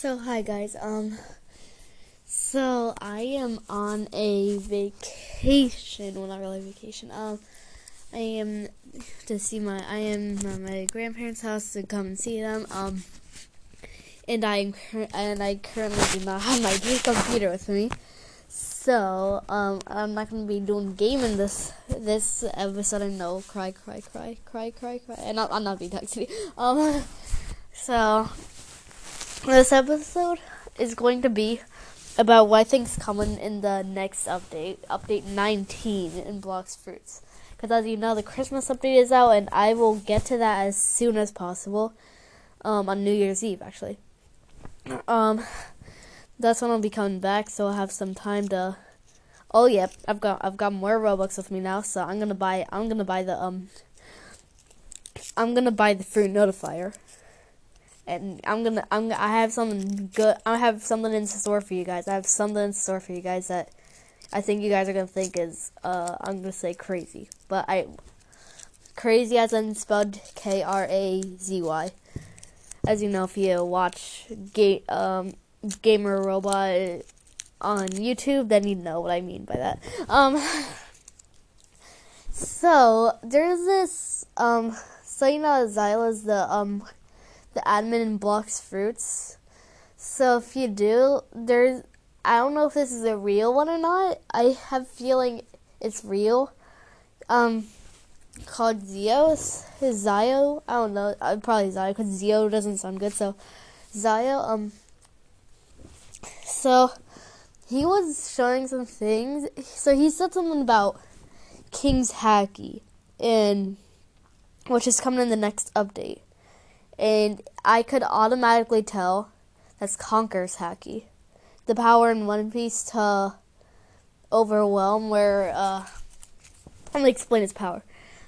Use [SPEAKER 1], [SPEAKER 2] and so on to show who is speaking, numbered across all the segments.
[SPEAKER 1] So hi guys, um so I am on a vacation, well not really vacation. Um I am to see my I am at my grandparents' house to come and see them. Um and I am and I currently do not have my computer with me. So, um I'm not going to be doing gaming this this episode. I know cry cry cry cry cry cry. And I'll, I'll not be texting. Um so this episode is going to be about what things coming in the next update, update 19 in Blox Fruits. Because as you know, the Christmas update is out, and I will get to that as soon as possible. Um, on New Year's Eve, actually. Um, that's when I'll be coming back, so I'll have some time to. Oh yeah, I've got I've got more Robux with me now, so I'm gonna buy I'm gonna buy the um. I'm gonna buy the fruit notifier and I'm gonna I'm I have something good. I have something in store for you guys. I have something in store for you guys that I think you guys are gonna think is uh I'm gonna say crazy, but I crazy as in spelled K R A Z Y. As you know, if you watch ga- um, gamer robot on YouTube, then you know what I mean by that. Um, so there's this um, so you know Zioles the um the admin in Blox Fruits. So if you do, there's I don't know if this is a real one or not. I have feeling it's real. Um, called Zio. Is Zio? I don't know. Uh, probably Zio because Zio doesn't sound good. So Zio. Um. So he was showing some things. So he said something about King's Haki, and which is coming in the next update and I could automatically tell that's Conker's Haki. The power in One Piece to overwhelm, where uh, I'm gonna explain its power.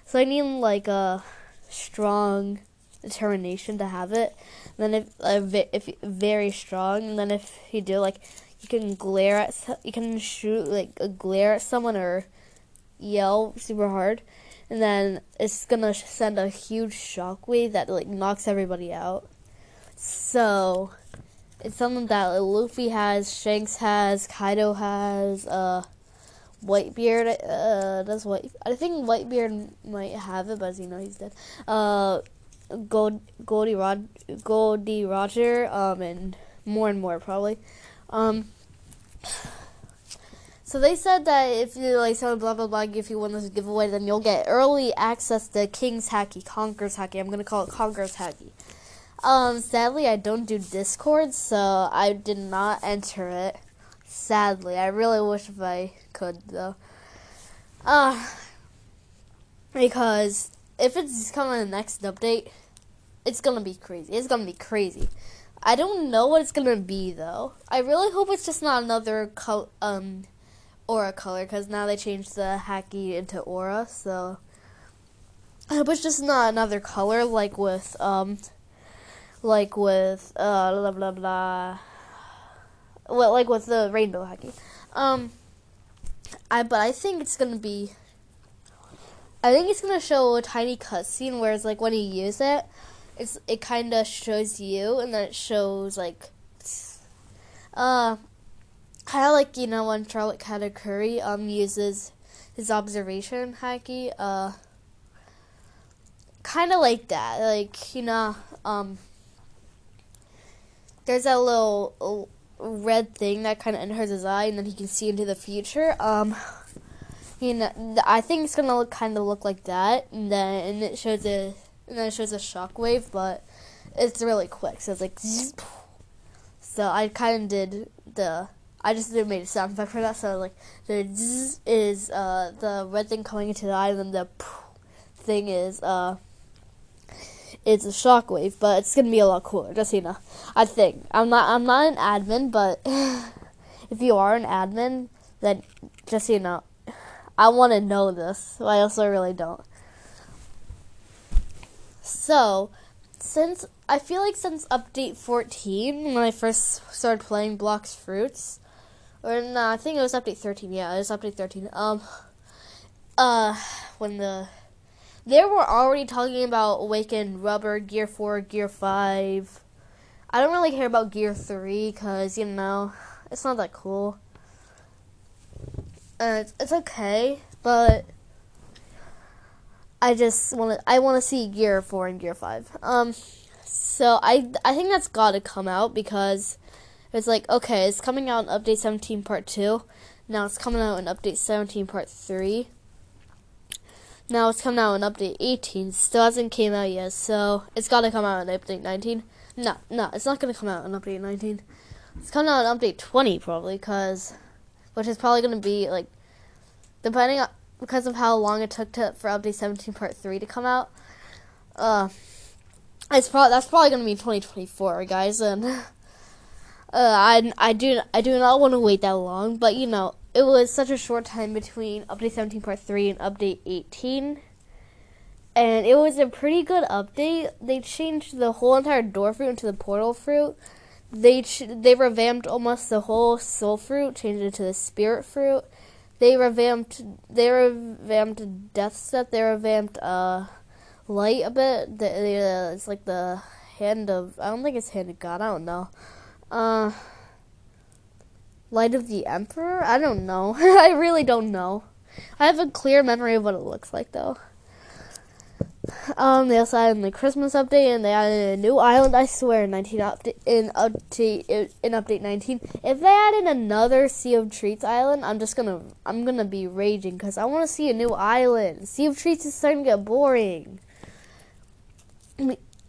[SPEAKER 1] So I need like a strong determination to have it. And then if if very strong, and then if you do like you can glare at you can shoot like a glare at someone or yell super hard and then it's gonna send a huge shockwave that like knocks everybody out. So it's something that Luffy has, Shanks has, Kaido has, uh, Whitebeard uh does White. I think Whitebeard might have it, but you know, he's dead. Uh, Gold Goldie Rod Gol D. Roger, um, and more and more probably. Um. So they said that if you like someone blah blah blah if you win this giveaway, then you'll get early access to King's Haki, Conker's Haki. I'm gonna call it Conker's Haki. Um, sadly, I don't do Discord, so I did not enter it. Sadly, I really wish if I could though. Uh, because if it's coming in the next update, it's gonna be crazy. It's gonna be crazy. I don't know what it's gonna be though. I really hope it's just not another col- um aura color because now they changed the haki into aura. So I hope it's just not another color like with um like with uh blah blah blah. Well, like with the rainbow haki. Um, I but I think it's gonna be. I think it's gonna show a tiny cutscene where it's like when you use it, it's it kind of shows you, and then it shows like, uh, kind of like you know when Charlotte Katakuri um uses his observation haki, uh, kind of like that, like you know um. There's that little red thing that kind of enters his eye, and then he can see into the future. Um, you know, I think it's gonna look kind of look like that, and then and it shows a and then it shows a shockwave, but it's really quick, so it's like. So I kind of did the I just made a sound effect for that. So like the zzz is uh, the red thing coming into the eye, and then the thing is uh, it's a shockwave, but it's gonna be a lot cooler. Just you know, I think I'm not I'm not an admin, but if you are an admin, then just you know, I want to know this. I also really don't. So, since I feel like since update 14, when I first started playing Blox Fruits, or no, I think it was update 13. Yeah, it was update 13. Um, uh, when the they were already talking about Awaken Rubber Gear 4, Gear 5. I don't really care about Gear 3 because, you know, it's not that cool. Uh, it's, it's okay, but I just want to I want to see Gear 4 and Gear 5. Um so I I think that's got to come out because it's like okay, it's coming out in update 17 part 2. Now it's coming out in update 17 part 3. Now it's coming out in update 18. Still hasn't came out yet, so it's got to come out in update 19. No, no, it's not going to come out in update 19. It's coming out in update 20 probably cuz which is probably going to be like depending on because of how long it took to for update 17 part 3 to come out. Uh it's probably that's probably going to be 2024, guys, and uh, I I do I do not want to wait that long, but you know, it was such a short time between update 17 part 3 and update 18 and it was a pretty good update. They changed the whole entire door fruit into the portal fruit. They ch- they revamped almost the whole soul fruit, changed it to the spirit fruit. They revamped they revamped death step. They revamped uh light a bit. The, the, uh, it's like the hand of I don't think it's hand of God. I don't know. Uh, light of the emperor. I don't know. I really don't know. I have a clear memory of what it looks like though. Um, they also added the Christmas update, and they added a new island. I swear, in 19 update in update in update 19. If they added another Sea of Treats island, I'm just gonna I'm gonna be raging because I want to see a new island. Sea of Treats is starting to get boring.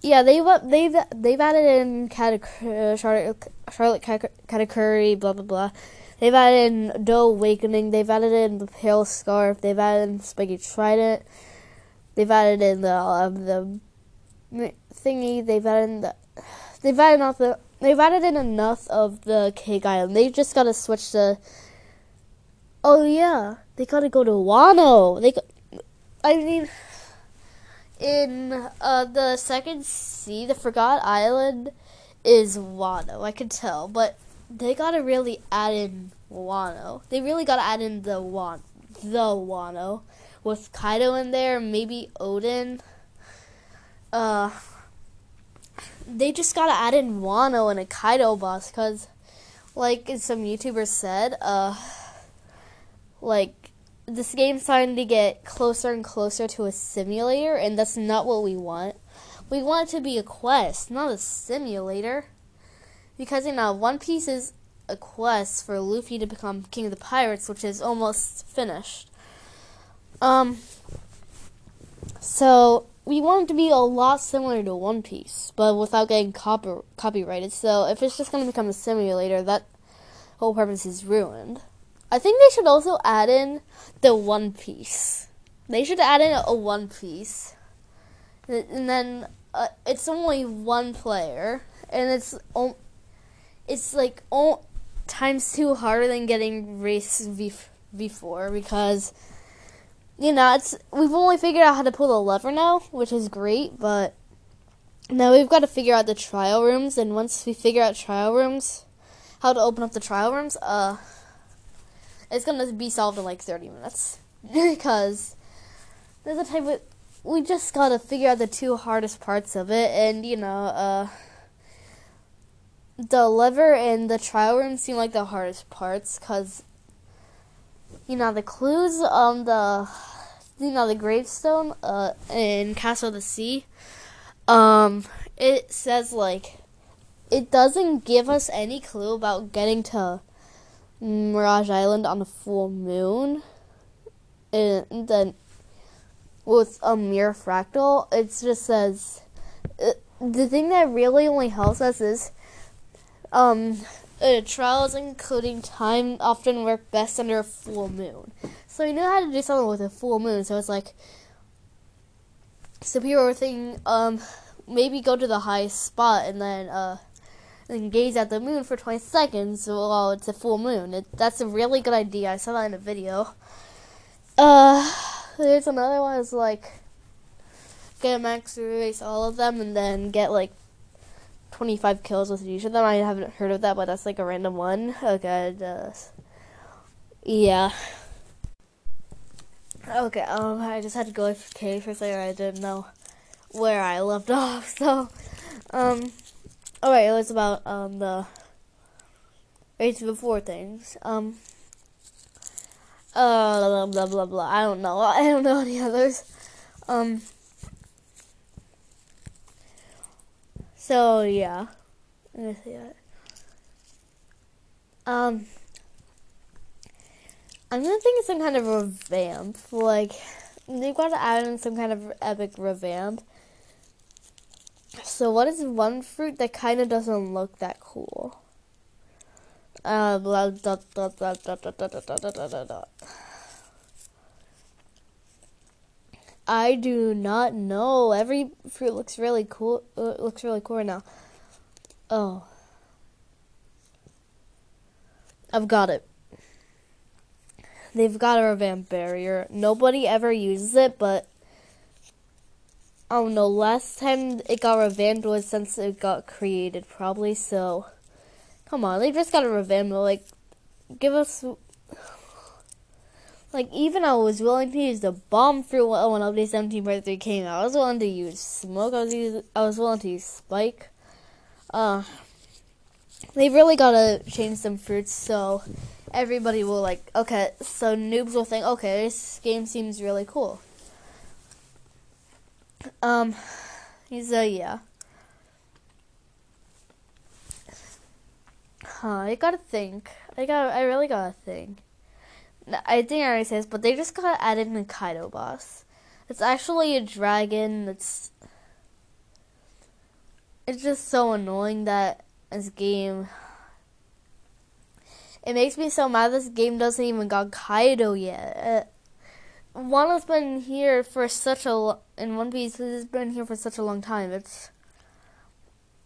[SPEAKER 1] Yeah, they've they've they've added in Katakuri, Charlotte Charlotte Katakuri, blah blah blah. They've added in Dough Awakening. They've added in the Pale Scarf. They've added in Spiky Trident. They've added in the uh, the thingy. They've added in the they've added enough the they've added in enough of the cake island. They've just gotta switch to. Oh yeah, they gotta go to Wano. They, I mean, in uh, the second sea, the Forgot Island is Wano. I can tell, but they gotta really add in Wano. They really gotta add in the Wan, the Wano with Kaido in there, maybe Oden. Uh, they just gotta add in Wano and a Kaido boss, cause, like some YouTubers said, uh, like this game's starting to get closer and closer to a simulator, and that's not what we want. We want it to be a quest, not a simulator. Because, you know, One Piece is a quest for Luffy to become King of the Pirates, which is almost finished. Um, so we want it to be a lot similar to One Piece, but without getting copy- copyrighted. So if it's just going to become a simulator, that whole purpose is ruined. I think they should also add in the One Piece. They should add in a One Piece, and then uh, it's only one player, and it's it's like times two harder than getting race v v4 because you know, it's we've only figured out how to pull the lever now, which is great, but now we've got to figure out the trial rooms, and once we figure out trial rooms, how to open up the trial rooms, uh, it's gonna be solved in like 30 minutes. Because there's a type of we just gotta figure out the two hardest parts of it, and you know, uh, the lever and the trial room seem like the hardest parts because you know, the clues on the, you know, the gravestone uh, in Castle of the Sea, um, it says, like, it doesn't give us any clue about getting to Mirage Island on a full moon. And then with a mirror fractal, it just says, the thing that really only helps us is, um, uh, trials including time often work best under a full moon. So you know how to do something with a full moon. So it's like, so people were thinking, um, maybe go to the highest spot and then, uh, and gaze at the moon for 20 seconds while it's a full moon. It, that's a really good idea. I saw that in a video. Uh, there's another one. Is like get a max erase all of them and then get like 25 kills with each of them. I haven't heard of that, but that's like a random one. Okay, uh, yeah. Okay, um, I just had to go with K for a second. I didn't know where I left off, so, um, all right, it was about um the race before things. Um. Uh, blah blah blah blah. I don't know. I don't know any others. Um. So yeah, let me see that. Um. I'm gonna think of some kind of revamp. Like, they've got to add in some kind of epic revamp. So, what is one fruit that kind of doesn't look that cool? Uh, blah, blah, blah, blah, blah, blah, blah, blah, blah, blah, blah. I do not know. Every fruit looks really cool. Uh, looks really cool right now. Oh, I've got it they've got a revamp barrier. Nobody ever uses it, but I don't know. Last time it got revamped was since it got created, probably. So, come on, they just got a revamp. Like, give us. Like, even I was willing to use the bomb fruit when Update 17 birthday came out. I was willing to use smoke. I was use, I was willing to use spike. Uh, they've really got to change some fruits. So, everybody will like, okay, so noobs will think, okay, this game seems really cool. Um, he's a, yeah. Huh, I gotta think. I got, I really gotta think. I think I already said this, but they just got added in the Kaido boss. It's actually a dragon that's. It's just so annoying that this game it makes me so mad this game doesn't even got Kaido yet. Wano's been here for such a in One Piece has been here for such a long time. It's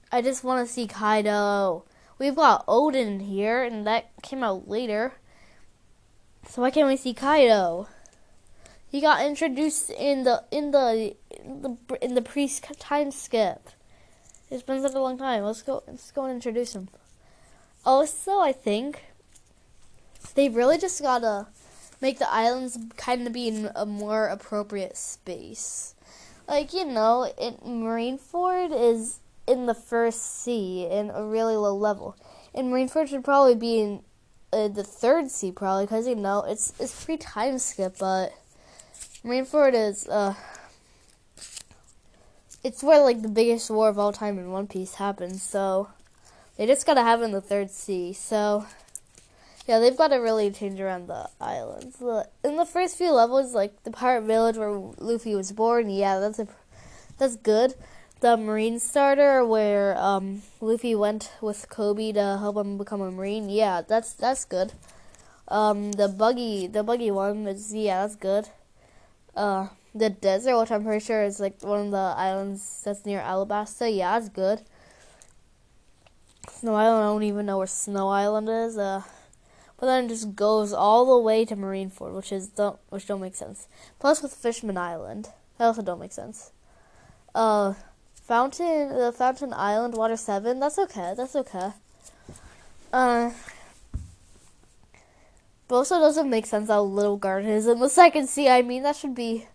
[SPEAKER 1] I just want to see Kaido. We've got Oden here, and that came out later. So why can't we see Kaido? He got introduced in the in the in the, in the pre time skip. It's been such a long time. Let's go. Let's go and introduce him. Also, I think they really just gotta make the islands kind of be in a more appropriate space. Like, you know, it, Marineford is in the first sea in a really low level. And Marineford should probably be in uh, the third sea, probably, because, you know, it's, it's pre time skip, but Marineford is, uh, it's where, like, the biggest war of all time in One Piece happens, so they just gotta have it in the third sea, so. Yeah, they've got to really change around the islands. In the first few levels, like the pirate village where Luffy was born, yeah, that's a that's good. The marine starter where um, Luffy went with Koby to help him become a marine, yeah, that's that's good. Um, the buggy, the buggy one is yeah, that's good. Uh, the desert, which I'm pretty sure is like one of the islands that's near Alabasta, yeah, that's good. Snow Island, I don't even know where Snow Island is. Uh, but then it just goes all the way to Marineford, which is don't which don't make sense. Plus with Fishman Island, that also don't make sense. Uh, Fountain, the Fountain Island, Water Seven, that's okay. That's okay. Uh, but also doesn't make sense how Little Garden is in the second sea. I mean, that should be,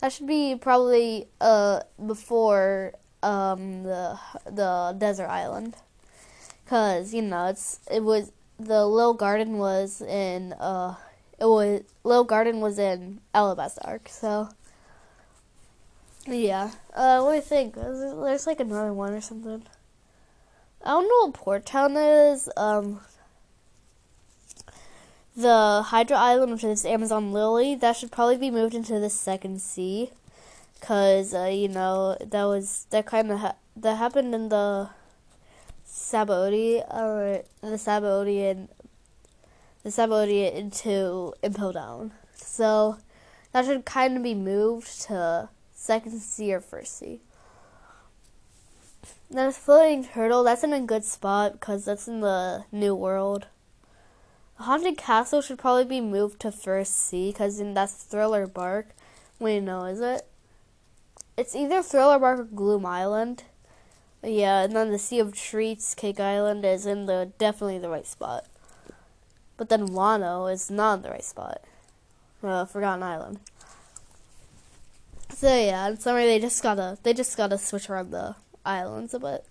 [SPEAKER 1] that should be probably uh before um the the desert island, cause you know it's it was the little garden was in uh it was little garden was in Alabasta arc so yeah. Uh what do you think? There's like another one or something? I don't know what port town is um the hydra island which is amazon lily that should probably be moved into the second sea because uh, you know that was that kind of ha- that happened in the Sabaody or the Sabaodian the Sabaody into Impel Down. So that should kind of be moved to second C or first sea. Then floating turtle, that's in a good spot because that's in the new world. The haunted castle should probably be moved to first C because in that's Thriller Bark. Wait, no, is it? It's either Thriller Bark or Gloom Island. Yeah, and then the Sea of Treats, Cake Island, is in the definitely the right spot. But then Wano is not in the right spot. Uh, Forgotten Island. So yeah, in summary, they just gotta they just gotta switch around the islands a bit.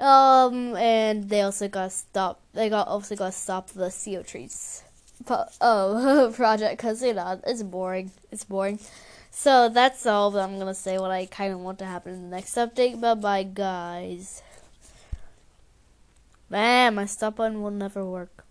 [SPEAKER 1] Um, and they also gotta stop. They got also gotta stop the Sea CO trees. Oh, project because you know it's boring. It's boring. So that's all that I'm gonna say. What I kind of want to happen in the next update. Bye bye, guys. Man, my stop button will never work.